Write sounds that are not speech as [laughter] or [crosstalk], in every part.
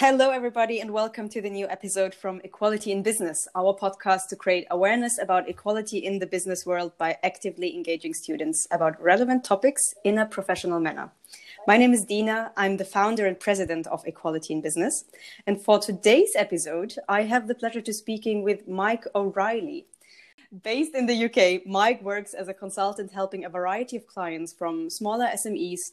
Hello, everybody, and welcome to the new episode from Equality in Business, our podcast to create awareness about equality in the business world by actively engaging students about relevant topics in a professional manner. My name is Dina. I'm the founder and president of Equality in Business. And for today's episode, I have the pleasure to speaking with Mike O'Reilly. Based in the UK, Mike works as a consultant helping a variety of clients from smaller SMEs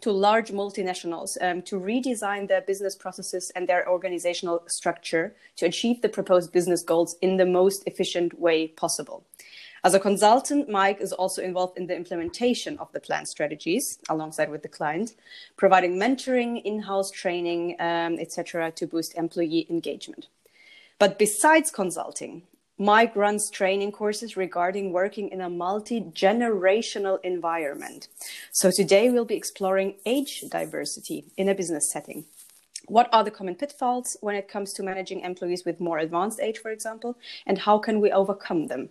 to large multinationals um, to redesign their business processes and their organizational structure to achieve the proposed business goals in the most efficient way possible. As a consultant, Mike is also involved in the implementation of the plan strategies alongside with the client, providing mentoring, in-house training, um, etc., to boost employee engagement. But besides consulting, Mike runs training courses regarding working in a multi generational environment. So today we'll be exploring age diversity in a business setting. What are the common pitfalls when it comes to managing employees with more advanced age, for example, and how can we overcome them?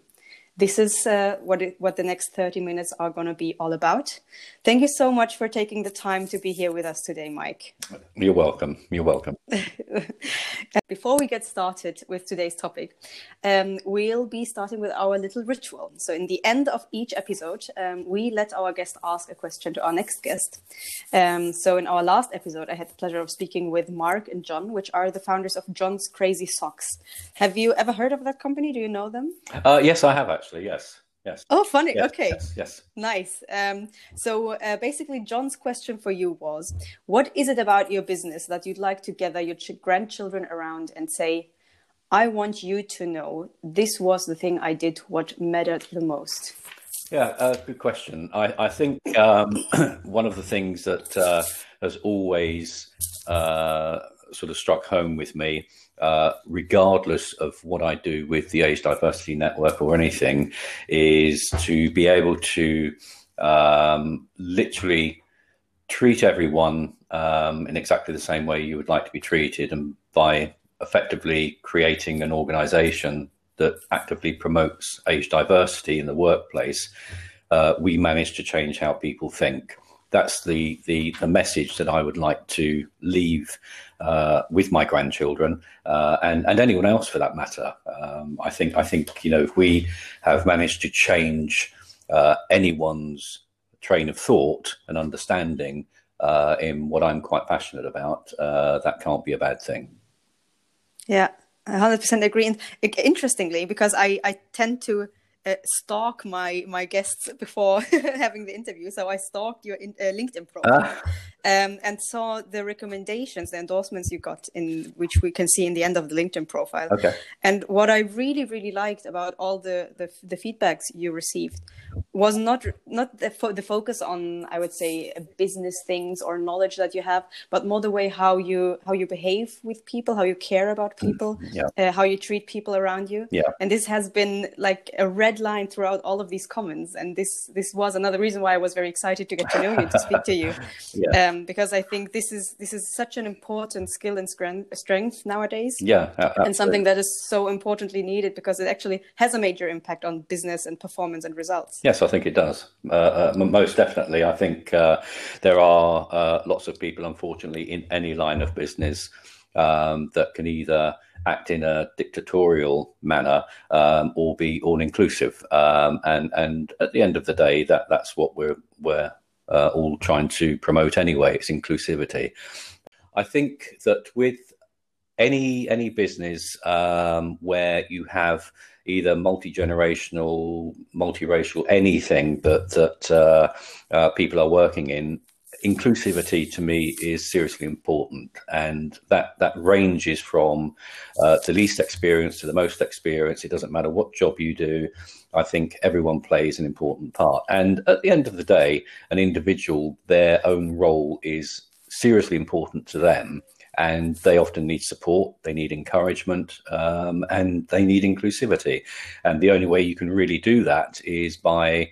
This is uh, what it, what the next 30 minutes are going to be all about. Thank you so much for taking the time to be here with us today, Mike. You're welcome. You're welcome. [laughs] Before we get started with today's topic, um, we'll be starting with our little ritual. So, in the end of each episode, um, we let our guest ask a question to our next guest. Um, so, in our last episode, I had the pleasure of speaking with Mark and John, which are the founders of John's Crazy Socks. Have you ever heard of that company? Do you know them? Uh, yes, I have actually actually. Yes. Yes. Oh, funny. Yes, okay. Yes, yes. Nice. Um, so uh, basically, John's question for you was What is it about your business that you'd like to gather your ch- grandchildren around and say, I want you to know this was the thing I did what mattered the most? Yeah, uh, good question. I, I think um, [clears throat] one of the things that uh, has always uh, sort of struck home with me uh, regardless of what I do with the Age Diversity Network or anything, is to be able to um, literally treat everyone um, in exactly the same way you would like to be treated, and by effectively creating an organization that actively promotes age diversity in the workplace, uh, we manage to change how people think. That's the, the, the message that I would like to leave uh, with my grandchildren uh, and and anyone else for that matter. Um, I think I think you know if we have managed to change uh, anyone's train of thought and understanding uh, in what I'm quite passionate about, uh, that can't be a bad thing. Yeah, 100% agree. And interestingly, because I I tend to uh, stalk my my guests before [laughs] having the interview. So I stalked your in, uh, LinkedIn profile ah. um, and saw the recommendations, the endorsements you got, in which we can see in the end of the LinkedIn profile. Okay. And what I really really liked about all the the, the feedbacks you received was not not the, fo- the focus on I would say business things or knowledge that you have, but more the way how you how you behave with people, how you care about mm, people, yeah. uh, how you treat people around you. Yeah. And this has been like a red line throughout all of these comments and this this was another reason why i was very excited to get to know you to speak to you. [laughs] Yeah. um, because i think this is this is such an important skill and strength nowadays. Yeah absolutely. and something that is so importantly needed because it actually has a major impact on business and performance and results. Yes i think it does. Uh, uh, most definitely. I think uh, there are uh, lots of people unfortunately in any line of business um, that can either act in a dictatorial manner um, or be all inclusive. Um, and and at the end of the day, that that's what we're we're uh, all trying to promote anyway. It's inclusivity. I think that with any any business um, where you have either multi generational, multiracial, anything that that uh, uh, people are working in, inclusivity to me is seriously important, and that that ranges from uh, the least experience to the most experience. It doesn't matter what job you do. I think everyone plays an important part, and at the end of the day, an individual, their own role is seriously important to them. And they often need support, they need encouragement, um, and they need inclusivity. And the only way you can really do that is by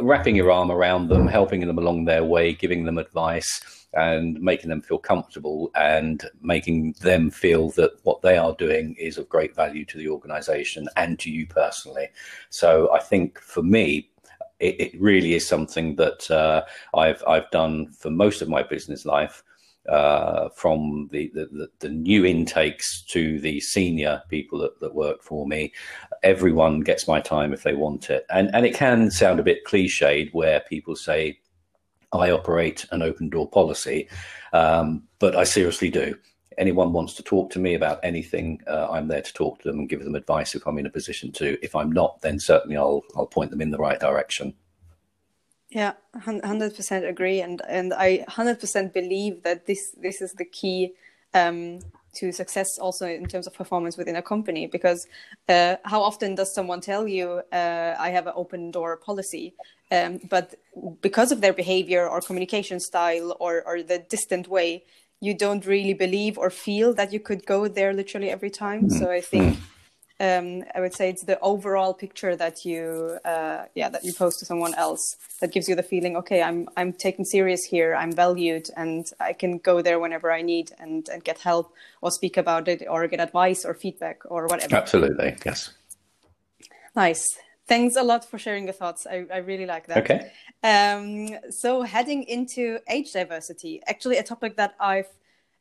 wrapping your arm around them, helping them along their way, giving them advice, and making them feel comfortable and making them feel that what they are doing is of great value to the organization and to you personally. So I think for me, it, it really is something that uh, I've I've done for most of my business life. uh, from the, the, the, new intakes to the senior people that, that work for me. Everyone gets my time if they want it. And, and it can sound a bit cliched where people say, I operate an open door policy, um, but I seriously do. Anyone wants to talk to me about anything, uh, I'm there to talk to them and give them advice if I'm in a position to. If I'm not, then certainly I'll I'll point them in the right direction. Yeah, hundred percent agree, and and I hundred percent believe that this this is the key um, to success, also in terms of performance within a company. Because uh, how often does someone tell you, uh, "I have an open door policy," um, but because of their behavior or communication style or or the distant way, you don't really believe or feel that you could go there literally every time. Mm-hmm. So I think. Mm-hmm um, I would say it's the overall picture that you, uh, yeah, that you post to someone else that gives you the feeling, okay, I'm I'm taken serious here, I'm valued, and I can go there whenever I need and and get help or speak about it or get advice or feedback or whatever. Absolutely, yes. Nice. Thanks a lot for sharing your thoughts. I, I really like that. Okay. Um, so heading into age diversity, actually a topic that I've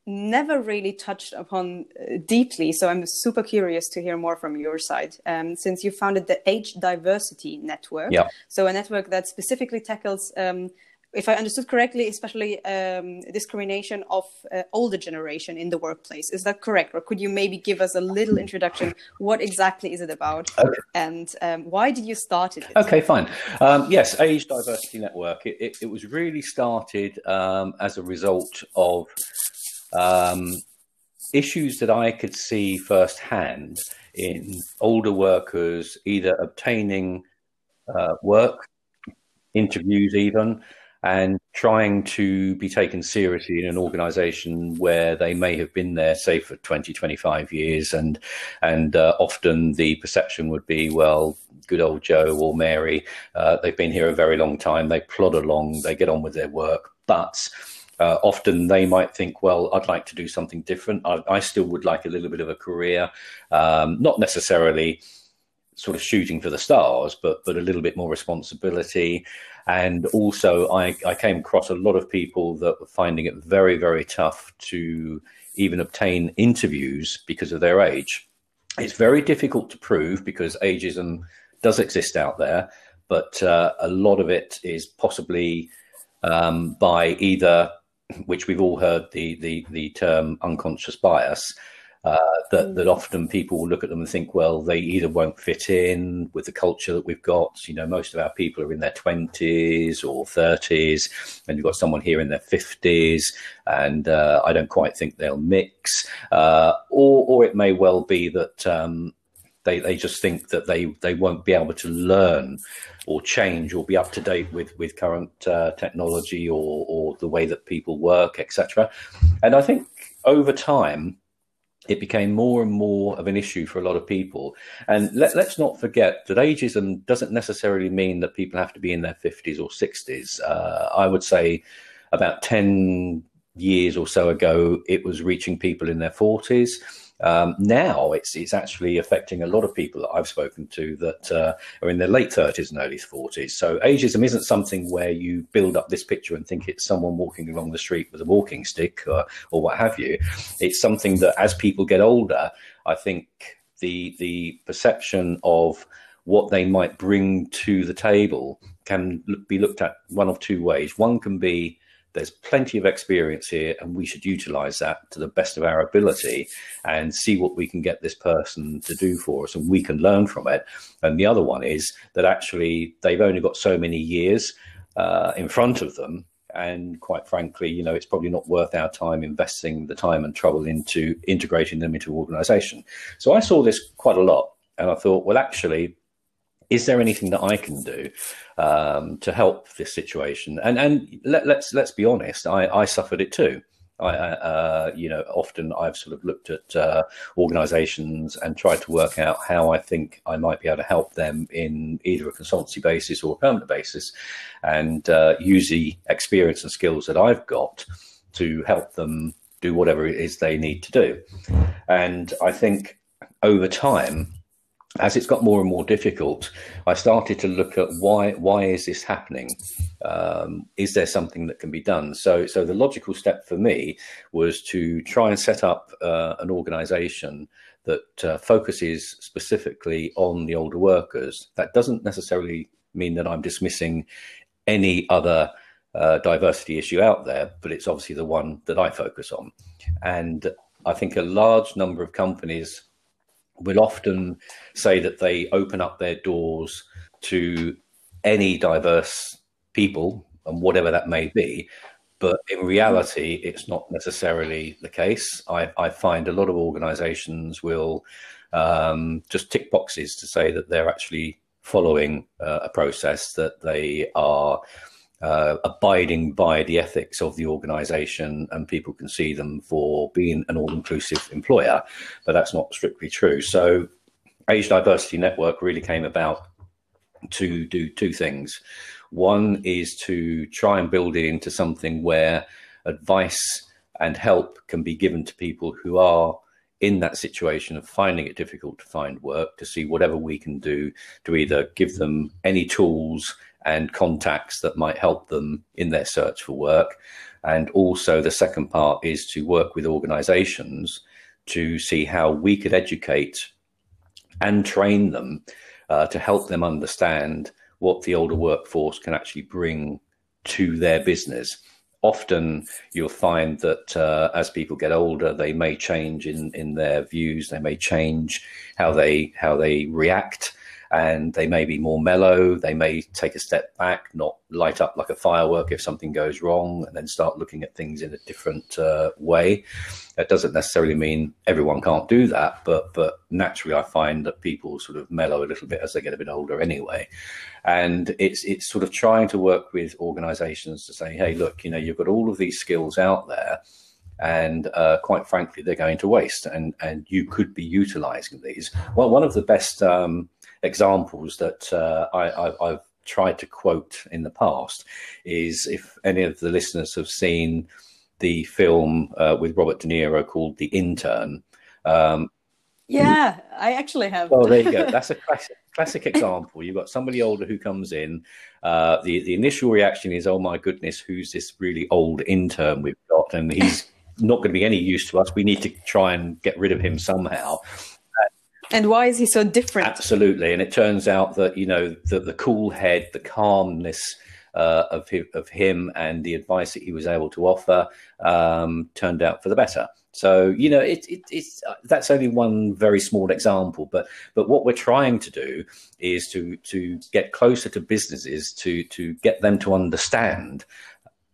never really touched upon uh, deeply. So I'm super curious to hear more from your side. Um, since you founded the Age Diversity Network, yeah. so a network that specifically tackles, um, if I understood correctly, especially um, discrimination of uh, older generation in the workplace. Is that correct? Or could you maybe give us a little introduction? What exactly is it about, okay. and um, why did you start it? Okay, fine. Um, yes, Age Diversity Network. It, it, it was really started um, as a result of um, issues that I could see firsthand in older workers either obtaining uh, work, interviews, even, and trying to be taken seriously in an organization where they may have been there, say, for 20, 25 years. And, and uh, often the perception would be, well, good old Joe or Mary, uh, they've been here a very long time, they plod along, they get on with their work. But uh, often they might think, well, I'd like to do something different. I, I still would like a little bit of a career, um, not necessarily sort of shooting for the stars, but but a little bit more responsibility. And also, I, I came across a lot of people that were finding it very, very tough to even obtain interviews because of their age. It's very difficult to prove because ageism does exist out there, but uh, a lot of it is possibly um, by either which we've all heard the the, the term unconscious bias. Uh, that that often people will look at them and think, well, they either won't fit in with the culture that we've got. You know, most of our people are in their twenties or thirties, and you've got someone here in their fifties, and uh, I don't quite think they'll mix. Uh, or or it may well be that um, they they just think that they they won't be able to learn or change or be up to date with with current uh, technology or or the way that people work, etc. And I think over time it became more and more of an issue for a lot of people. And let, us not forget that ageism doesn't necessarily mean that people have to be in their 50s or 60s. Uh, I would say about 10 years or so ago, it was reaching people in their 40s. Um, now it's it's actually affecting a lot of people that I've spoken to that uh, are in their late 30s and early 40s. So ageism isn't something where you build up this picture and think it's someone walking along the street with a walking stick or, or what have you. It's something that as people get older, I think the the perception of what they might bring to the table can be looked at one of two ways. One can be there's plenty of experience here, and we should utilize that to the best of our ability and see what we can get this person to do for us, and we can learn from it. And the other one is that actually they've only got so many years uh, in front of them. And quite frankly, you know, it's probably not worth our time investing the time and trouble into integrating them into organization. So I saw this quite a lot. And I thought, well, actually, is there anything that I can do um, to help this situation? And and let, us let's, let's be honest, I, I suffered it too. I, uh, you know, often I've sort of looked at uh, organisations and tried to work out how I think I might be able to help them in either a consultancy basis or a permanent basis, and uh, use the experience and skills that I've got to help them do whatever it is they need to do. And I think over time, as it's got more and more difficult, I started to look at why why is this happening? Um, is there something that can be done? So so the logical step for me was to try and set up uh, an organisation that uh, focuses specifically on the older workers. That doesn't necessarily mean that I'm dismissing any other uh, diversity issue out there, but it's obviously the one that I focus on. And I think a large number of companies will often say that they open up their doors to any diverse people and whatever that may be. But in reality, it's not necessarily the case. I, I find a lot of organizations will um, just tick boxes to say that they're actually following uh, a process, that they are uh, abiding by the ethics of the organization and people can see them for being an all-inclusive employer but that's not strictly true. So age diversity network really came about to do two things. One is to try and build it into something where advice and help can be given to people who are in that situation of finding it difficult to find work to see whatever we can do to either give them any tools and contacts that might help them in their search for work. And also, the second part is to work with organizations to see how we could educate and train them uh, to help them understand what the older workforce can actually bring to their business. Often you'll find that uh, as people get older, they may change in, in their views, they may change how they how they react and they may be more mellow. They may take a step back, not light up like a firework if something goes wrong, and then start looking at things in a different uh, way. That doesn't necessarily mean everyone can't do that, but but naturally, I find that people sort of mellow a little bit as they get a bit older anyway. And it's it's sort of trying to work with organisations to say, hey, look, you know, you've got all of these skills out there and uh, quite frankly, they're going to waste, and and you could be utilising these. Well, one of the best um, examples that uh, I, have tried to quote in the past is if any of the listeners have seen the film uh, with Robert De Niro called The Intern. Um, yeah, I actually have. Well, there you go. [laughs] That's a classic, classic example. You've got somebody older who comes in. Uh, the the initial reaction is, "Oh my goodness, who's this really old intern we've got?" And he's not going to be any use to us. We need to try and get rid of him somehow. And why is he so different? Absolutely. And it turns out that, you know, the, the cool head, the calmness uh, of, him, of him and the advice that he was able to offer um, turned out for the better. So you know, it, it, it's uh, that's only one very small example, but but what we're trying to do is to to get closer to businesses to to get them to understand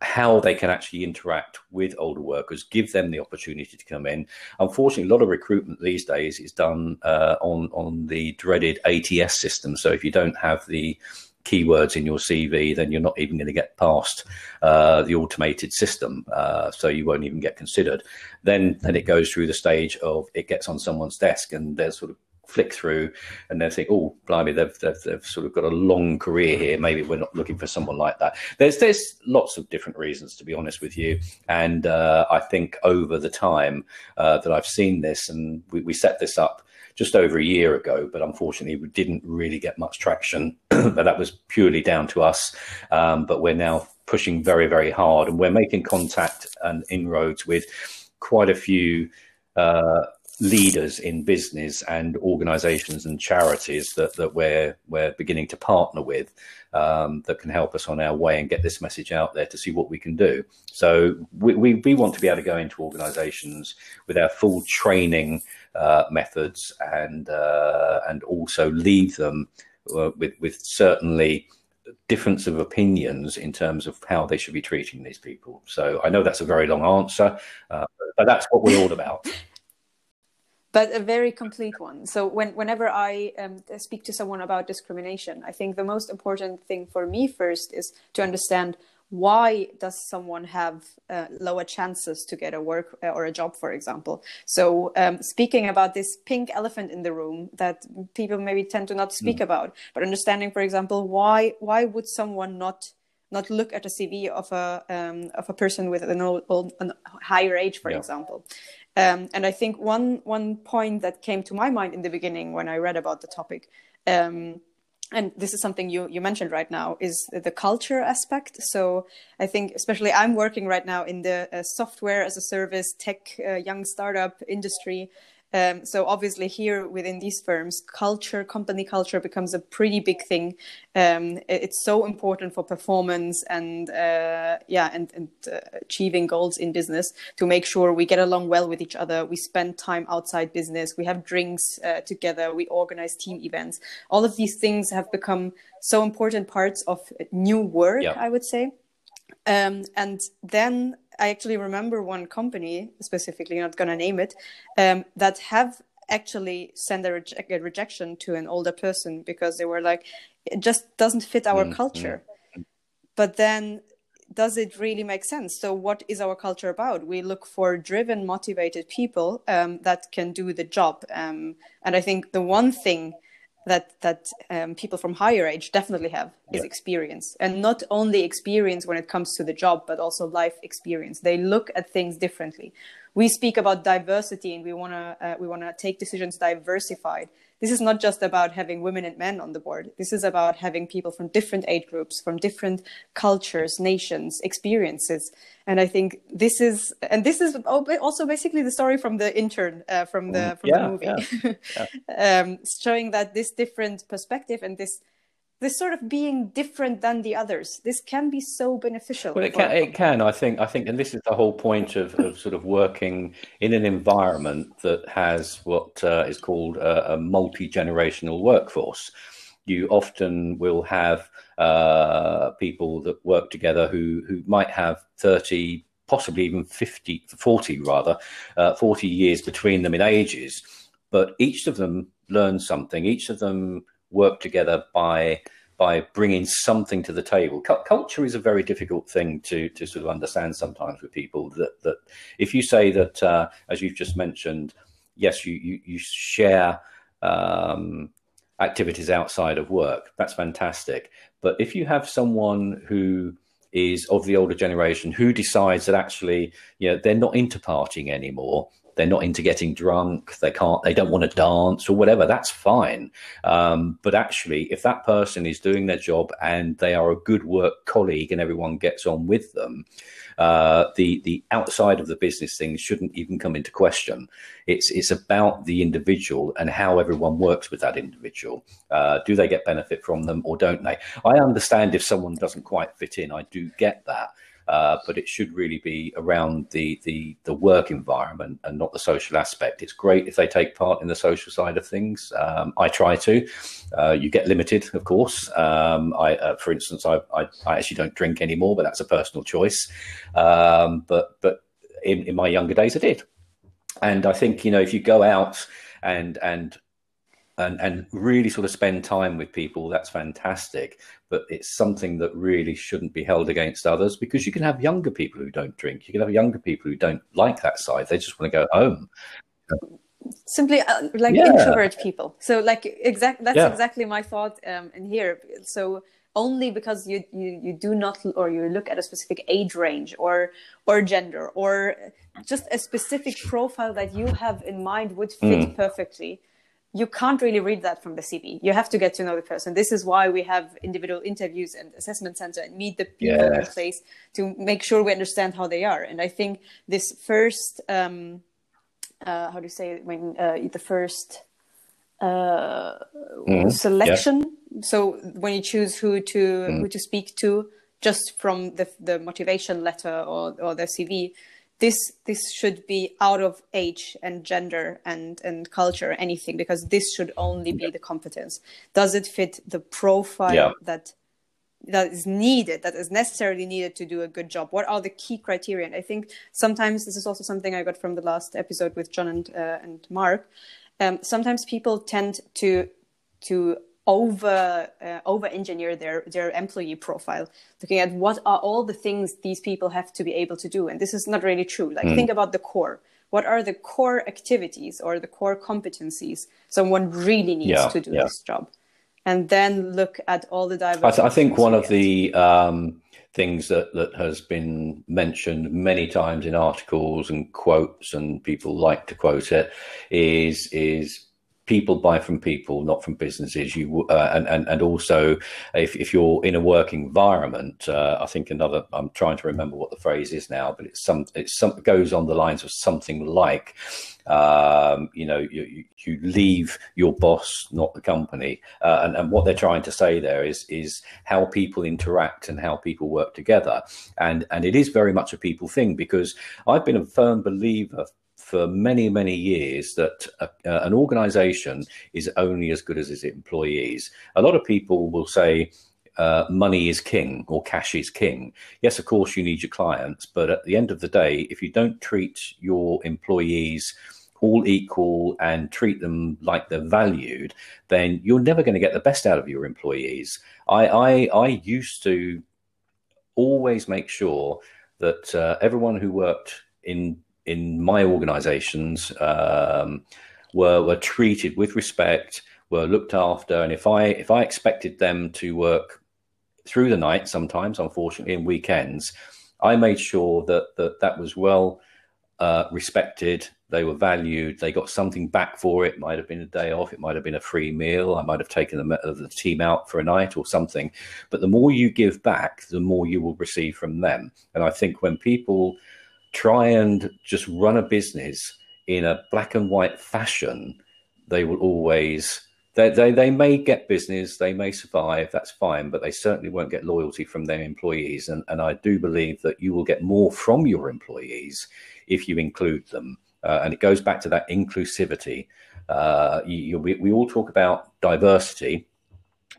how they can actually interact with older workers, give them the opportunity to come in. Unfortunately, a lot of recruitment these days is done uh, on on the dreaded ATS system. So if you don't have the keywords in your CV, then you're not even going to get past uh, the automated system. Uh, so you won't even get considered. Then then it goes through the stage of it gets on someone's desk and there's sort of flick through and they think, oh, blimey, they've, they've, they've, sort of got a long career here. Maybe we're not looking for someone like that. There's there's lots of different reasons, to be honest with you. And uh, I think over the time uh, that I've seen this, and we, we set this up just over a year ago, but unfortunately we didn't really get much traction. [clears throat] but that was purely down to us. Um, but we're now pushing very, very hard, and we're making contact and inroads with quite a few. Uh, leaders in business and organizations and charities that, that we're, we're beginning to partner with um, that can help us on our way and get this message out there to see what we can do. So we, we, we want to be able to go into organizations with our full training uh, methods and, uh, and also leave them uh, with, with certainly difference of opinions in terms of how they should be treating these people. So I know that's a very long answer, uh, but that's what we're all about [laughs] but a very complete one. So when, whenever I um, speak to someone about discrimination, I think the most important thing for me first is to understand why does someone have uh, lower chances to get a work uh, or a job, for example. So um, speaking about this pink elephant in the room that people maybe tend to not speak mm. about, but understanding, for example, why why would someone not not look at a cv of a um, of a person with an old, old an higher age for yeah. example um, and i think one one point that came to my mind in the beginning when i read about the topic um, and this is something you, you mentioned right now is the culture aspect. So i think especially i'm working right now in the uh, software as a service tech uh, young startup industry um, so obviously here within these firms, culture, company culture becomes a pretty big thing. Um, it's so important for performance and uh, yeah, and, and uh, achieving goals in business to make sure we get along well with each other. We spend time outside business. We have drinks uh, together. We organize team events. All of these things have become so important parts of new work. Yeah. I would say. Um, and then I actually remember one company specifically, not gonna name it, um, that have actually sent a, a, rejection to an older person because they were like, it just doesn't fit our mm, culture. But then does it really make sense? So, what is our culture about? We look for driven, motivated people um, that can do the job. Um, and I think the one thing that that um, people from higher age definitely have is yeah. experience and not only experience when it comes to the job but also life experience they look at things differently we speak about diversity and we want to uh, we want to take decisions diversified this is not just about having women and men on the board. This is about having people from different age groups, from different cultures, nations, experiences. And I think this is, and this is also basically the story from the intern, uh, from the mm, from yeah, the movie, yeah, yeah. [laughs] um, showing that this different perspective and this this sort of being different than the others this can be so beneficial well it can, it can i think i think and this is the whole point of, of sort of working in an environment that has what uh, is called a, a, multi-generational workforce. You often will have uh, people that work together who who might have 30 possibly even 50 40 rather uh, 40 years between them in ages but each of them learns something each of them work together by by bringing something to the table. Culture is a very difficult thing to to sort of understand sometimes with people. That that if you say that, uh, as you've just mentioned, yes, you you, you share. Um, activities outside of work that's fantastic but if you have someone who is of the older generation who decides that actually you know they're not into partying anymore they're not into getting drunk. They can't they don't want to dance or whatever. That's fine. Um, but actually if that person is doing their job and they are a good work colleague and everyone gets on with them uh, the the outside of the business things shouldn't even come into question. It's it's about the individual and how everyone works with that individual. Uh, do they get benefit from them or don't they? I understand if someone doesn't quite fit in i do get that uh, but it should really be around the, the the work environment and not the social aspect. It's great if they take part in the social side of things. Um, I try to. Uh, you get limited, of course. Um, I, uh, for instance, I, I, I, actually don't drink anymore, but that's a personal choice. Um, but but in, in my younger days, I did, and I think you know if you go out and and and, and really sort of spend time with people, that's fantastic. But it's something that really shouldn't be held against others because you can have younger people who don't drink. You can have younger people who don't like that side. They just want to go home. Simply uh, like yeah. introvert people. So like exact that's yeah. exactly my thought um, in here. So only because you, you you do not or you look at a specific age range or or gender or just a specific profile that you have in mind would fit mm. perfectly you can't really read that from the CV. You have to get to know the person. This is why we have individual interviews and assessment center and meet the people yes. in place to make sure we understand how they are. And I think this first, um, uh, how do you say it? When uh, the first uh, mm-hmm. selection. Yeah. So when you choose who to mm-hmm. who to speak to, just from the the motivation letter or or the CV, this this should be out of age and gender and and culture or anything because this should only be the competence. Does it fit the profile yeah. that that is needed that is necessarily needed to do a good job? What are the key criteria? And i think sometimes this is also something i got from the last episode with john and uh, and mark um, sometimes people tend to to over uh, over engineer their their employee profile looking at what are all the things these people have to be able to do and this is not really true like mm. think about the core what are the core activities or the core competencies someone really needs yeah, to do yeah. this job and then look at all the diversity. I, th- I think one of the um, things that, that has been mentioned many times in articles and quotes, and people like to quote it, is is people buy from people, not from businesses. You uh, and, and and also if, if you're in a work environment, uh, I think another. I'm trying to remember what the phrase is now, but it's some it's some it goes on the lines of something like, um, you know, you, you leave your boss, not the company, uh, and and what they're trying to say there is is how people interact and how people work together, and and it is very much a people thing because I've been a firm believer for many, many years that uh, an organization is only as good as its employees. A lot of people will say, uh, money is king or cash is king. Yes, of course, you need your clients, but at the end of the day, if you don't treat your employees all equal and treat them like they're valued, then you're never going to get the best out of your employees. I, I, I used to always make sure that uh, everyone who worked in in my organisations um, were were treated with respect, were looked after, and if I if I expected them to work through the night, sometimes unfortunately in weekends, I made sure that that that was well uh, respected. They were valued. They got something back for it. Might have been a day off. It might have been a free meal. I might have taken the, the team out for a night or something. But the more you give back, the more you will receive from them. And I think when people try and just run a business in a black and white fashion, they will always they, they, they may get business, they may survive, that's fine, but they certainly won't get loyalty from their employees. And, and I do believe that you will get more from your employees if you include them. Uh, and it goes back to that inclusivity. Uh, you, you, we, we all talk about diversity,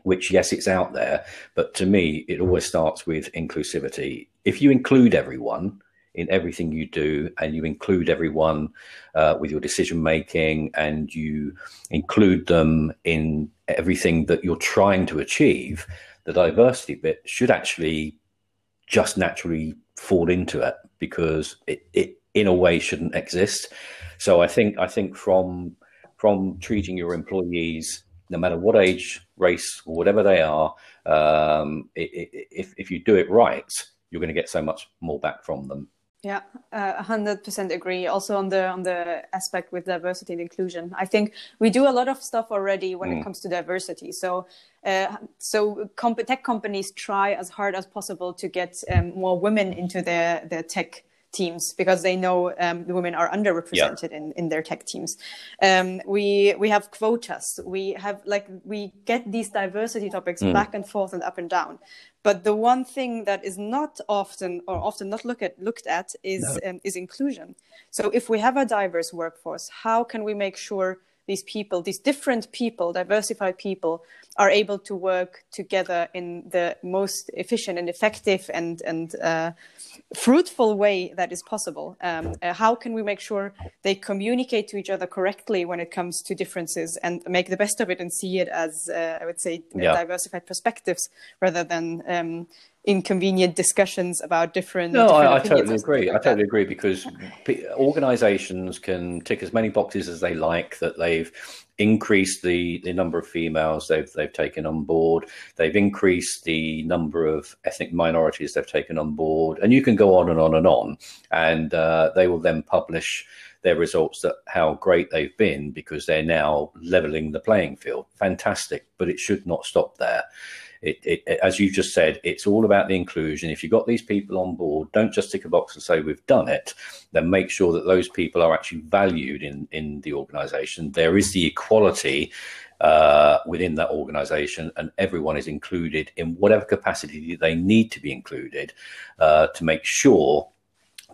which, yes, it's out there, but to me, it always starts with inclusivity. If you include everyone, in everything you do and you include everyone uh, with your decision making and you include them in everything that you're trying to achieve the diversity bit should actually just naturally fall into it because it, it in a way shouldn't exist. So i think i think from from treating your employees no matter what age race or whatever they are um, it, it, if, if you do it right you're going to get so much more back from them yeah, uh, hundred percent agree. Also on the on the aspect with diversity and inclusion, I think we do a lot of stuff already when mm. it comes to diversity. So, uh, so comp- tech companies try as hard as possible to get um, more women into their their tech teams because they know um, the women are underrepresented yeah. in, in their tech teams. Um, we we have quotas. We have like we get these diversity topics mm. back and forth and up and down. But the one thing that is not often or often not look at, looked at is no. um, is inclusion. So if we have a diverse workforce, how can we make sure these people, these different people, diversified people, are able to work together in the most efficient and effective and and uh, fruitful way that is possible. Um, uh, how can we make sure they communicate to each other correctly when it comes to differences and make the best of it and see it as uh, I would say yeah. diversified perspectives rather than um, inconvenient discussions about different. No, different I, I totally agree. Like I totally agree because organisations can tick as many boxes as they like. That they've increased the the number of females they've they've taken on board. They've increased the number of ethnic minorities they've taken on board, and you can go on and on and on. And uh, they will then publish their results that how great they've been because they're now leveling the playing field. Fantastic, but it should not stop there. It, it, as you just said, it's all about the inclusion. If you've got these people on board, don't just tick a box and say we've done it. Then make sure that those people are actually valued in in the organisation. There is the equality uh, within that organization, and everyone is included in whatever capacity they need to be included uh, to make sure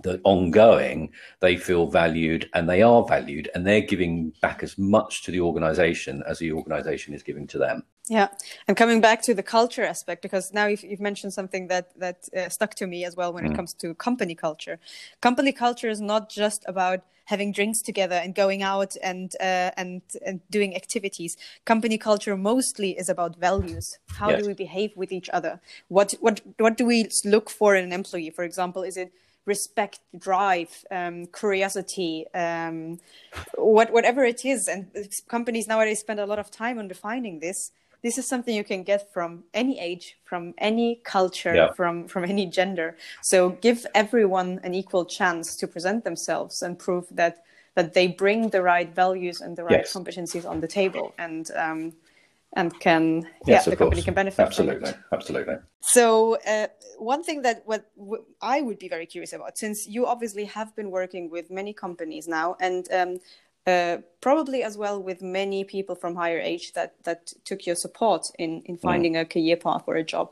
that ongoing they feel valued and they are valued and they're giving back as much to the organization as the organization is giving to them. Yeah. And coming back to the culture aspect because now you've, you've mentioned something that that uh, stuck to me as well when mm. it comes to company culture. Company culture is not just about having drinks together and going out and uh, and and doing activities. Company culture mostly is about values. How yes. do we behave with each other? What what what do we look for in an employee? For example is it respect, drive, um, curiosity, um, what, whatever it is. And companies nowadays spend a lot of time on defining this. this is something you can get from any age, from any culture, Yeah. from from any gender. So give everyone an equal chance to present themselves and prove that that they bring the right values and the right Yes. competencies on the table, and um, and can Yes, yeah, the company can benefit Absolutely, from it. absolutely. So uh, one thing that what I would be very curious about, since you obviously have been working with many companies now, and um, uh, probably as well with many people from higher age that that took your support in in finding a career path or a job.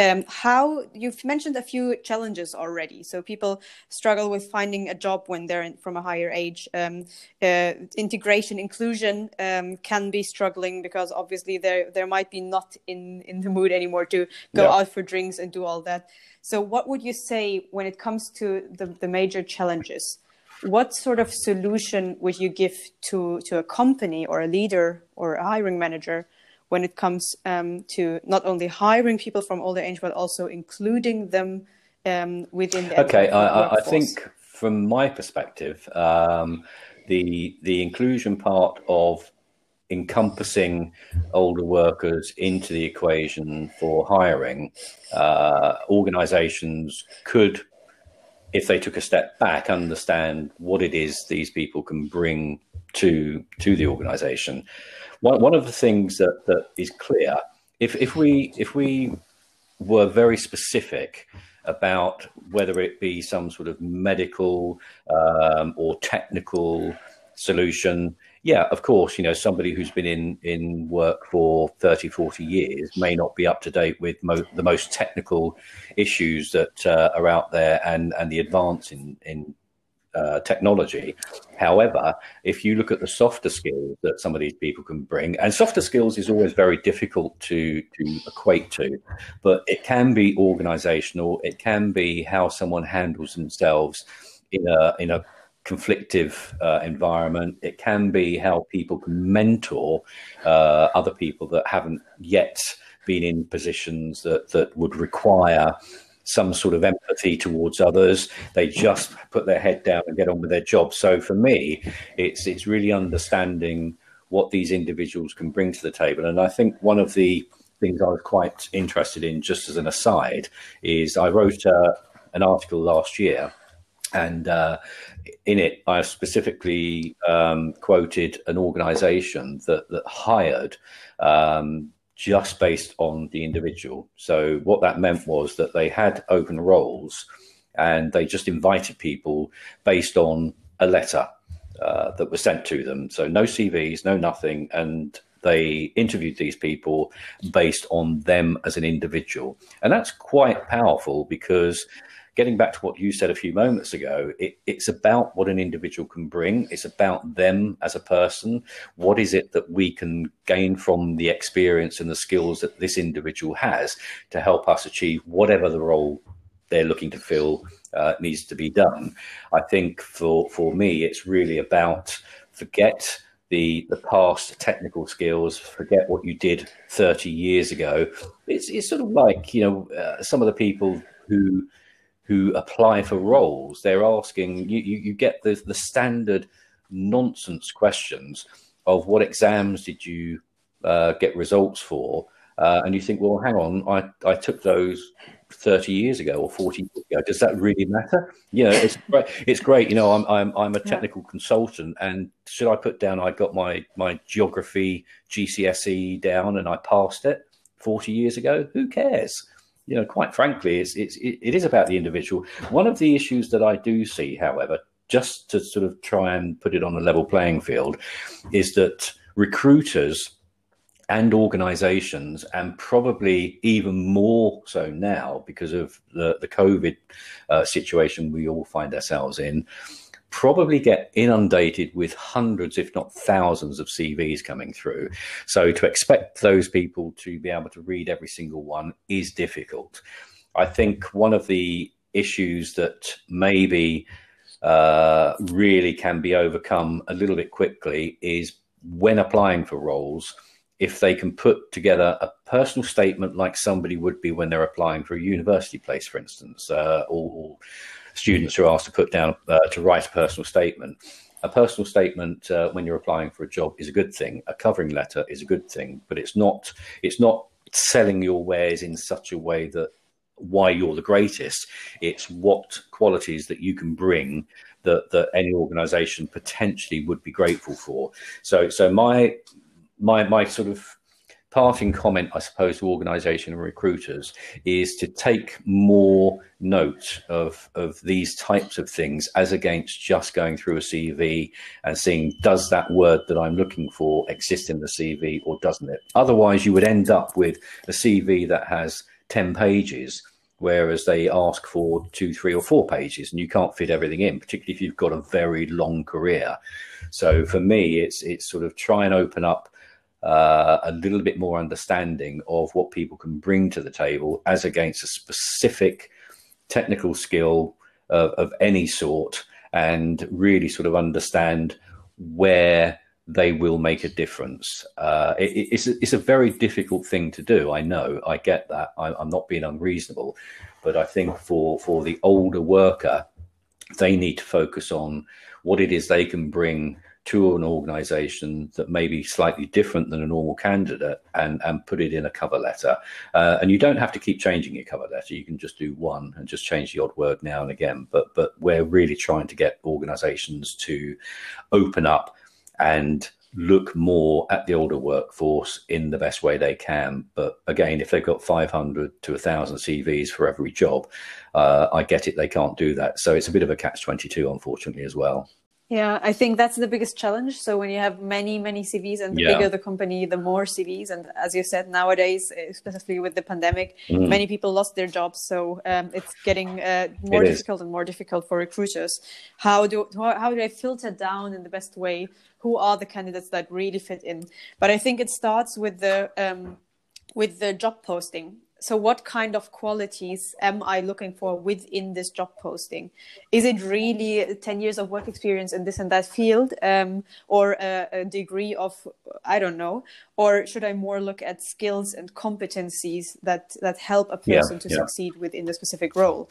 Um, how you've mentioned a few challenges already. So people struggle with finding a job when they're in, from a higher age. Um, uh, integration, inclusion um, can be struggling because obviously there there might be not in in the mood anymore to go Yeah. out for drinks and do all that. So what would you say when it comes to the, the major challenges? What sort of solution would you give to to a company or a leader or a hiring manager? When it comes um, to not only hiring people from older age, but also including them um, within the Okay, I, I, I think from my perspective, um, the the inclusion part of encompassing older workers into the equation for hiring, uh, organisations could, if they took a step back, understand what it is these people can bring to to the organisation. One one of the things that that is clear, if if we if we were very specific about whether it be some sort of medical um, or technical solution yeah of course you know somebody who's been in in work for 30 40 years may not be up to date with mo- the most technical issues that uh, are out there and and the advance in in uh, technology. However, if you look at the softer skills that some of these people can bring, and softer skills is always very difficult to to equate to, but it can be organisational. It can be how someone handles themselves in a in a conflictive uh, environment. It can be how people can mentor uh, other people that haven't yet been in positions that that would require some sort of empathy towards others. They just put their head down and get on with their job. So for me, it's it's really understanding what these individuals can bring to the table. And I think one of the things I was quite interested in, just as an aside, is I wrote uh, an article last year. And uh, in it, I specifically um, quoted an organisation that that hired um, just based on the individual. So what that meant was that they had open roles and they just invited people based on a letter uh, that was sent to them. So no CVs, no nothing. And they interviewed these people based on them as an individual. And that's quite powerful because getting back to what you said a few moments ago, it, it's about what an individual can bring. It's about them as a person. What is it that we can gain from the experience and the skills that this individual has to help us achieve whatever the role they're looking to fill uh, needs to be done? I think for for me, it's really about forget the the past technical skills, forget what you did 30 years ago. It's it's sort of like you know uh, some of the people who who apply for roles, they're asking you, you, you get the, the standard nonsense questions of what exams did you uh, get results for? Uh, and you think, well, hang on, I, I took those 30 years ago or 40 years ago. Does that really matter? You know, it's great. It's great. You know, I'm, I'm, I'm a technical yeah. consultant and should I put down, I got my, my geography GCSE down and I passed it 40 years ago. Who cares? You know, quite frankly, it's, it's, it is about the individual. One of the issues that I do see, however, just to sort of try and put it on a level playing field, is that recruiters and organizations, and probably even more so now because of the, the COVID uh, situation we all find ourselves in, probably get inundated with hundreds, if not thousands, of CVs coming through. So to expect those people to be able to read every single one is difficult. I think one of the issues that maybe uh, really can be overcome a little bit quickly is when applying for roles. If they can put together a personal statement like somebody would be when they're applying for a university place, for instance, uh, or, or students are asked to put down uh, to write a personal statement a personal statement uh, when you're applying for a job is a good thing. A covering letter is a good thing, but it's not. It's not selling your wares in such a way that why you're the greatest. It's what qualities that you can bring that that any organisation potentially would be grateful for. So so my my my sort of parting comment, I suppose, to organisation and recruiters is to take more note of of these types of things as against just going through a CV and seeing does that word that I'm looking for exist in the CV or doesn't it? Otherwise, you would end up with a CV that has ten pages. Whereas they ask for two, three, or four pages, and you can't fit everything in, particularly if you've got a very long career. So for me, it's it's sort of try and open up uh, a little bit more understanding of what people can bring to the table as against a specific technical skill of, of any sort and really sort of understand where they will make a difference. Uh, it, it's, a, it's a very difficult thing to do. I know, I get that. I, I'm not being unreasonable, but I think for, for the older worker, they need to focus on what it is they can bring to an organization that may be slightly different than a normal candidate and, and put it in a cover letter. Uh, and you don't have to keep changing your cover letter. You can just do one and just change the odd word now and again. But, but we're really trying to get organizations to open up and look more at the older workforce in the best way they can. But again, if they've got 500 to 1,000 CVs for every job, uh, I get it, they can't do that. So it's a bit of a catch 22, unfortunately, as well. Yeah, I think that's the biggest challenge. So when you have many, many CVs, and the yeah. bigger the company, the more CVs. And as you said, nowadays, especially with the pandemic, mm. many people lost their jobs. So um, it's getting uh, more it difficult and more difficult for recruiters. How do how do I filter down in the best way? Who are the candidates that really fit in? But I think it starts with the um, with the job posting so what kind of qualities am i looking for within this job posting is it really 10 years of work experience in this and that field um, or a, a, degree of i don't know or should i more look at skills and competencies that that help a person yeah, to yeah. succeed within the specific role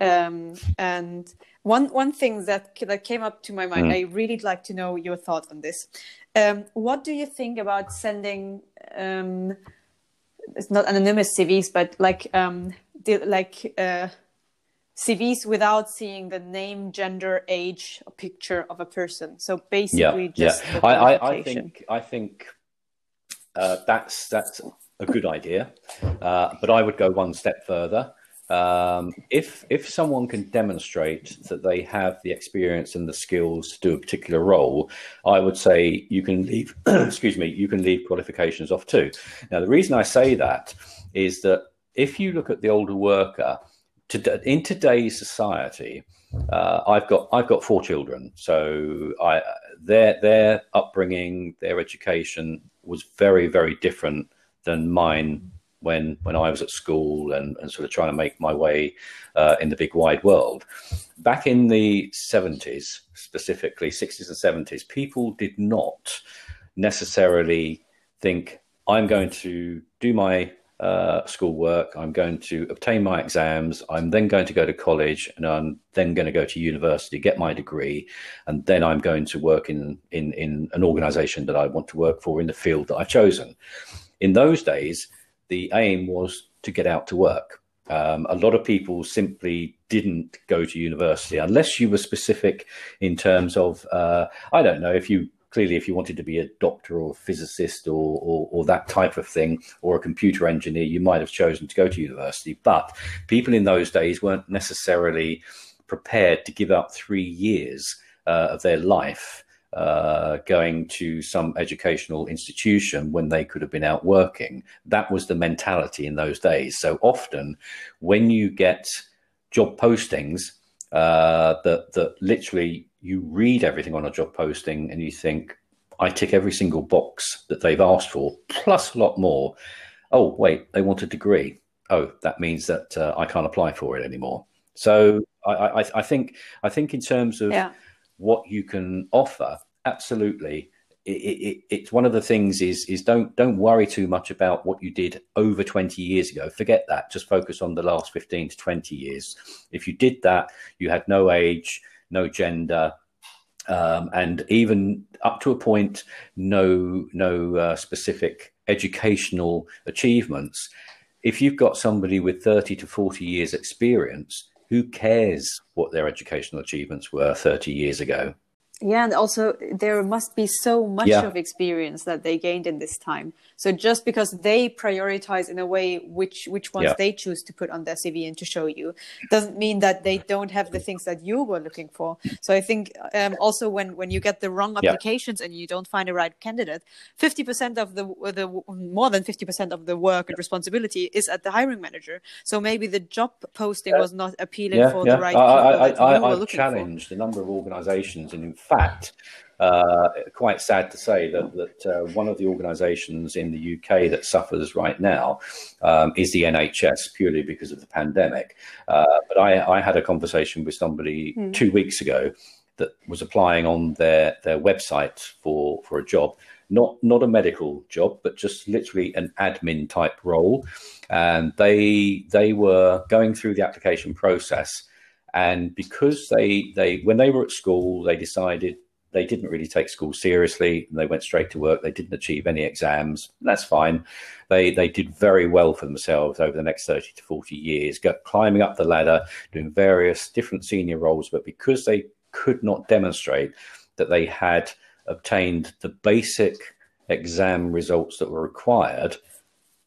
um, and one one thing that that came up to my mind mm. i really like to know your thoughts on this um, what do you think about sending um, it's not anonymous CVs, but like um, the, like uh, CVs without seeing the name, gender, age, or picture of a person. So basically, yeah, just yeah. I, I, I, think I think uh, that's that's a good idea, uh, but I would go one step further. Um, if if someone can demonstrate that they have the experience and the skills to do a particular role, I would say you can leave. [clears throat] excuse me, you can leave qualifications off too. Now, the reason I say that is that if you look at the older worker to, in today's society, uh, I've got I've got four children, so I their their upbringing, their education was very very different than mine when when I was at school and, and sort of trying to make my way uh, in the big wide world. Back in the 70s, specifically 60s and 70s, people did not necessarily think I'm going to do my uh, schoolwork, I'm going to obtain my exams, I'm then going to go to college, and I'm then going to go to university, get my degree, and then I'm going to work in in in an organisation that I want to work for in the field that I've chosen. In those days, the aim was to get out to work. Um, a lot of people simply didn't go to university unless you were specific in terms of, uh, I don't know, if you clearly if you wanted to be a doctor or a physicist or, or, or, that type of thing or a computer engineer you might have chosen to go to university but people in those days weren't necessarily prepared to give up three years uh, of their life uh, going to some educational institution when they could have been out working. That was the mentality in those days. So often, when you get job postings uh, that that literally you read everything on a job posting and you think, I tick every single box that they've asked for, plus a lot more. Oh, wait, they want a degree. Oh, that means that uh, I can't apply for it anymore. So I, I, I think I think in terms of yeah. what you can offer, absolutely it, it, it's one of the things is is don't don't worry too much about what you did over 20 years ago forget that just focus on the last 15 to 20 years if you did that you had no age no gender um, and even up to a point, no no uh, specific educational achievements. If you've got somebody with thirty to forty years experience, who cares what their educational achievements were thirty years ago? Yeah, and also there must be so much yeah. of experience that they gained in this time. So just because they prioritize in a way which which ones yeah. they choose to put on their CV and to show you, doesn't mean that they don't have the things that you were looking for. So I think um, also when when you get the wrong applications yeah. and you don't find the right candidate, fifty percent of the the more than fifty percent of the work and responsibility is at the hiring manager. So maybe the job posting was not appealing for the right I, people I, I, I, looking challenged a number of organisations, and in fact uh, quite sad to say that that uh, one of the organisations in the UK that suffers right now um, is the NHS purely because of the pandemic. Uh, but I, I, had a conversation with somebody mm. two weeks ago that was applying on their their website for for a job. Not not a medical job, but just literally an admin type role, and they they were going through the application process, and because they they when they were at school, they decided they didn't really take school seriously and they went straight to work. They didn't achieve any exams. That's fine. They they did very well for themselves over the next 30 to 40 years, got, climbing up the ladder, doing various different senior roles. But because they could not demonstrate that they had obtained the basic exam results that were required,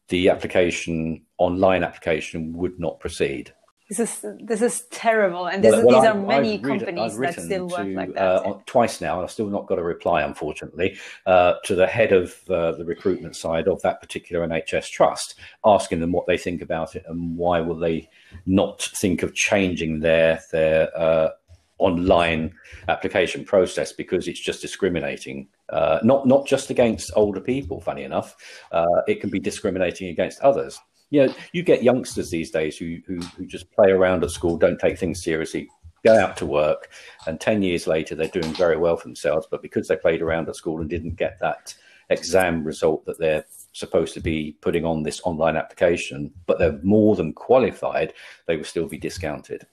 the application, online application, would not proceed. This is this is terrible, and well, well, these are many I've companies read, that still work like that. Uh, twice now, and I've still not got a reply, unfortunately, uh, to the head of uh, the recruitment side of that particular NHS trust, asking them what they think about it and why will they not think of changing their their uh, online application process because it's just discriminating. Uh, not not just against older people. Funny enough, uh, it can be discriminating against others you know, you get youngsters these days who, who, who just play around at school, don't take things seriously, go out to work, and 10 years later, they're doing very well for themselves. But because they played around at school and didn't get that exam result that they're supposed to be putting on this online application, but they're more than qualified, they will still be discounted.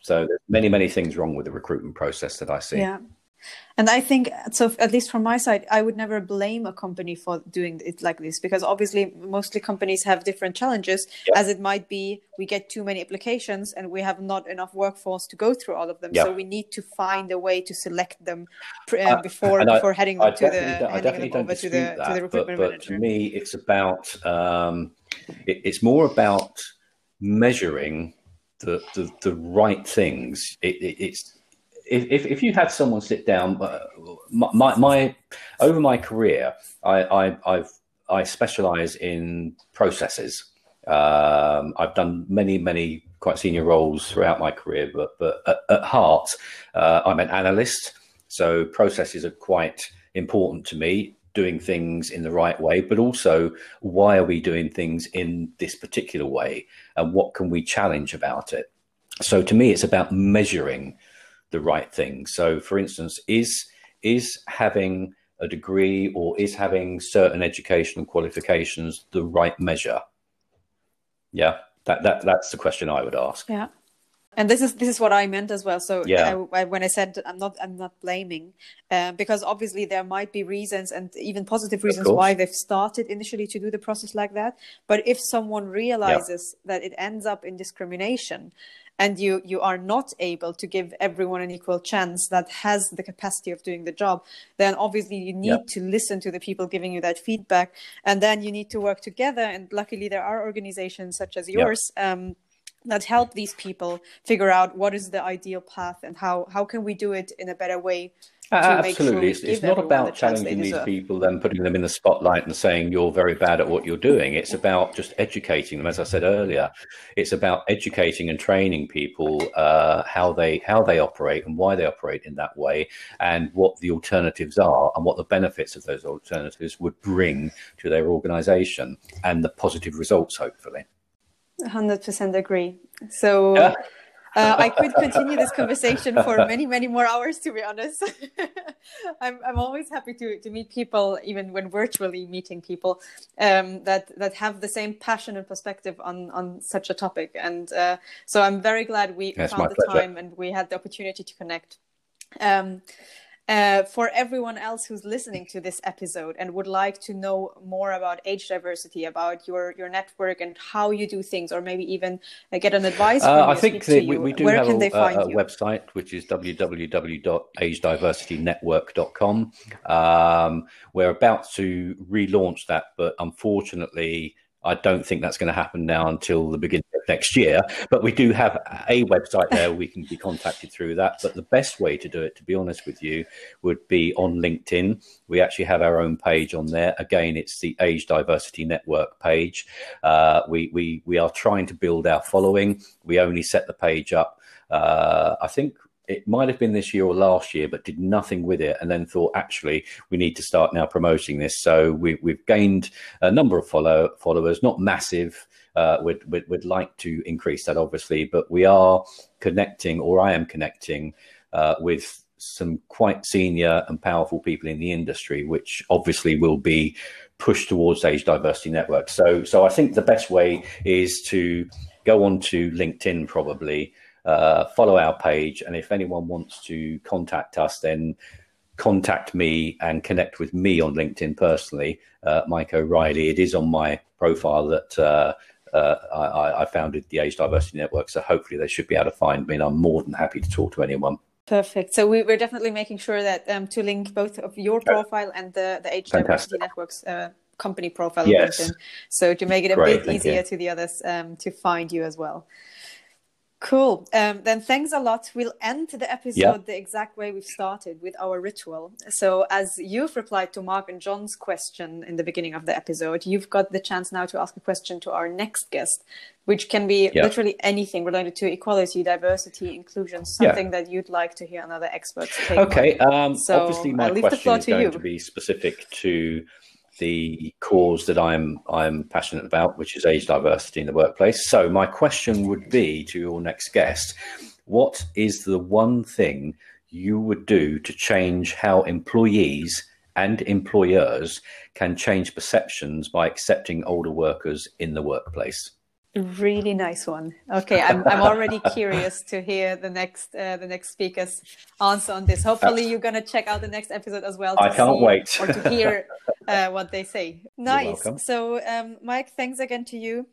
So there's many, many things wrong with the recruitment process that I see. Yeah. And I think, so at least from my side, I would never blame a company for doing it like this because obviously, mostly companies have different challenges. Yeah. As it might be, we get too many applications and we have not enough workforce to go through all of them. Yeah. So we need to find a way to select them uh, before uh, before I, heading I to the handing them over to the that, to the recruitment but, but manager. To me, it's about um, it, it's more about measuring the the, the right things. It, it, it's if, if you had someone sit down, uh, my, my over my career, I, I I've I specialize in processes. Um, I've done many many quite senior roles throughout my career, but but at, at heart, uh, I'm an analyst. So processes are quite important to me. Doing things in the right way, but also why are we doing things in this particular way, and what can we challenge about it? So to me, it's about measuring the right thing. So, for instance, is is having a degree or is having certain educational qualifications the right measure? Yeah, that that that's the question I would ask. Yeah, and this is this is what I meant as well. So yeah, I, I, when I said I'm not I'm not blaming, uh, because obviously there might be reasons and even positive reasons why they've started initially to do the process like that. But if someone realizes yeah. that it ends up in discrimination, and you you are not able to give everyone an equal chance that has the capacity of doing the job then obviously you need yep. to listen to the people giving you that feedback and then you need to work together and luckily there are organizations such as yours yep. um, that help these people figure out what is the ideal path and how how can we do it in a better way uh, absolutely. Sure it's, not about challenging these people and putting them in the spotlight and saying you're very bad at what you're doing. It's about just educating them. As I said earlier, it's about educating and training people uh, how they how they operate and why they operate in that way, and what the alternatives are and what the benefits of those alternatives would bring to their organisation and the positive results, hopefully. Hundred percent agree. So. [laughs] Yeah uh, I could continue this conversation for many, many more hours. To be honest, [laughs] I'm I'm always happy to to meet people, even when virtually meeting people um, that that have the same passion and perspective on on such a topic. And uh, so I'm very glad we That's found the pleasure. time and we had the opportunity to connect. Um, Uh, for everyone else who's listening to this episode and would like to know more about age diversity, about your your network and how you do things, or maybe even uh, get an advice from uh, you, I think we, we, do where have can a, they find a, a website which is www.agediversitynetwork.com. Um, we're about to relaunch that, but unfortunately, I don't think that's going to happen now until the beginning of next year. But we do have a website there. We can be contacted through that. But the best way to do it, to be honest with you, would be on LinkedIn. We actually have our own page on there. Again, it's the Age Diversity Network page. Uh, we we we are trying to build our following. We only set the page up. Uh, I think it might have been this year or last year, but did nothing with it, and then thought actually we need to start now promoting this. So we, we've gained a number of follow followers, not massive. Uh, we'd, we'd, we'd like to increase that, obviously, but we are connecting, or I am connecting uh, with some quite senior and powerful people in the industry, which obviously will be pushed towards age diversity networks. So, so I think the best way is to go on to LinkedIn, probably uh, follow our page. And if anyone wants to contact us, then contact me and connect with me on LinkedIn personally, uh, Mike O'Reilly. It is on my profile that uh, uh, I, I, founded the Age Diversity Network. So hopefully they should be able to find me. And I'm more than happy to talk to anyone. Perfect. So we, are definitely making sure that um, to link both of your profile and the, the Age Fantastic. Diversity Network's uh, company profile yes. LinkedIn. So to make it a Great, bit easier you. to the others um, to find you as well. Cool. Um, then thanks a lot. We'll end the episode yeah. the exact way we've started with our ritual. So, as you've replied to Mark and John's question in the beginning of the episode, you've got the chance now to ask a question to our next guest, which can be yeah. literally anything related to equality, diversity, inclusion, something yeah. that you'd like to hear another expert take. Okay. Um, so obviously, my question is going you. to be specific to the cause that I'm I'm passionate about, which is age diversity in the workplace. So my question would be to your next guest: What is the one thing you would do to change how employees and employers can change perceptions by accepting older workers in the workplace? Really [laughs] nice one. Okay, I'm I'm already curious to hear the next uh, the next speaker's answer on this. Hopefully, you're gonna check out the next episode as well. I can't wait or to hear [laughs] uh, what they say. Nice. So, um, Mike, thanks again to you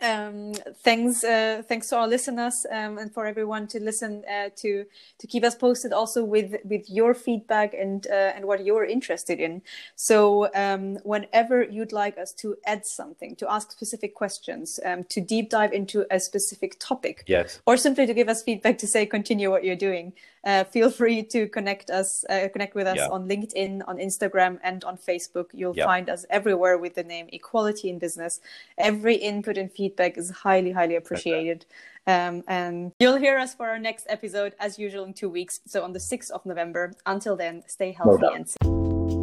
um, thanks uh, thanks to our listeners um, and for everyone to listen uh, to to keep us posted also with with your feedback and uh, and what you're interested in. So um, whenever you'd like us to add something to ask specific questions um, to deep dive into a specific topic yes. or simply to give us feedback to say continue what you're doing uh, feel free to connect us uh, connect with us yeah. on linkedin on instagram and on facebook. You'll yeah. find us everywhere with the name equality in business. Every input and feedback is highly highly appreciated. Um, and you'll hear us for our next episode as usual in two weeks. So on the 6th of november until then stay healthy well and safe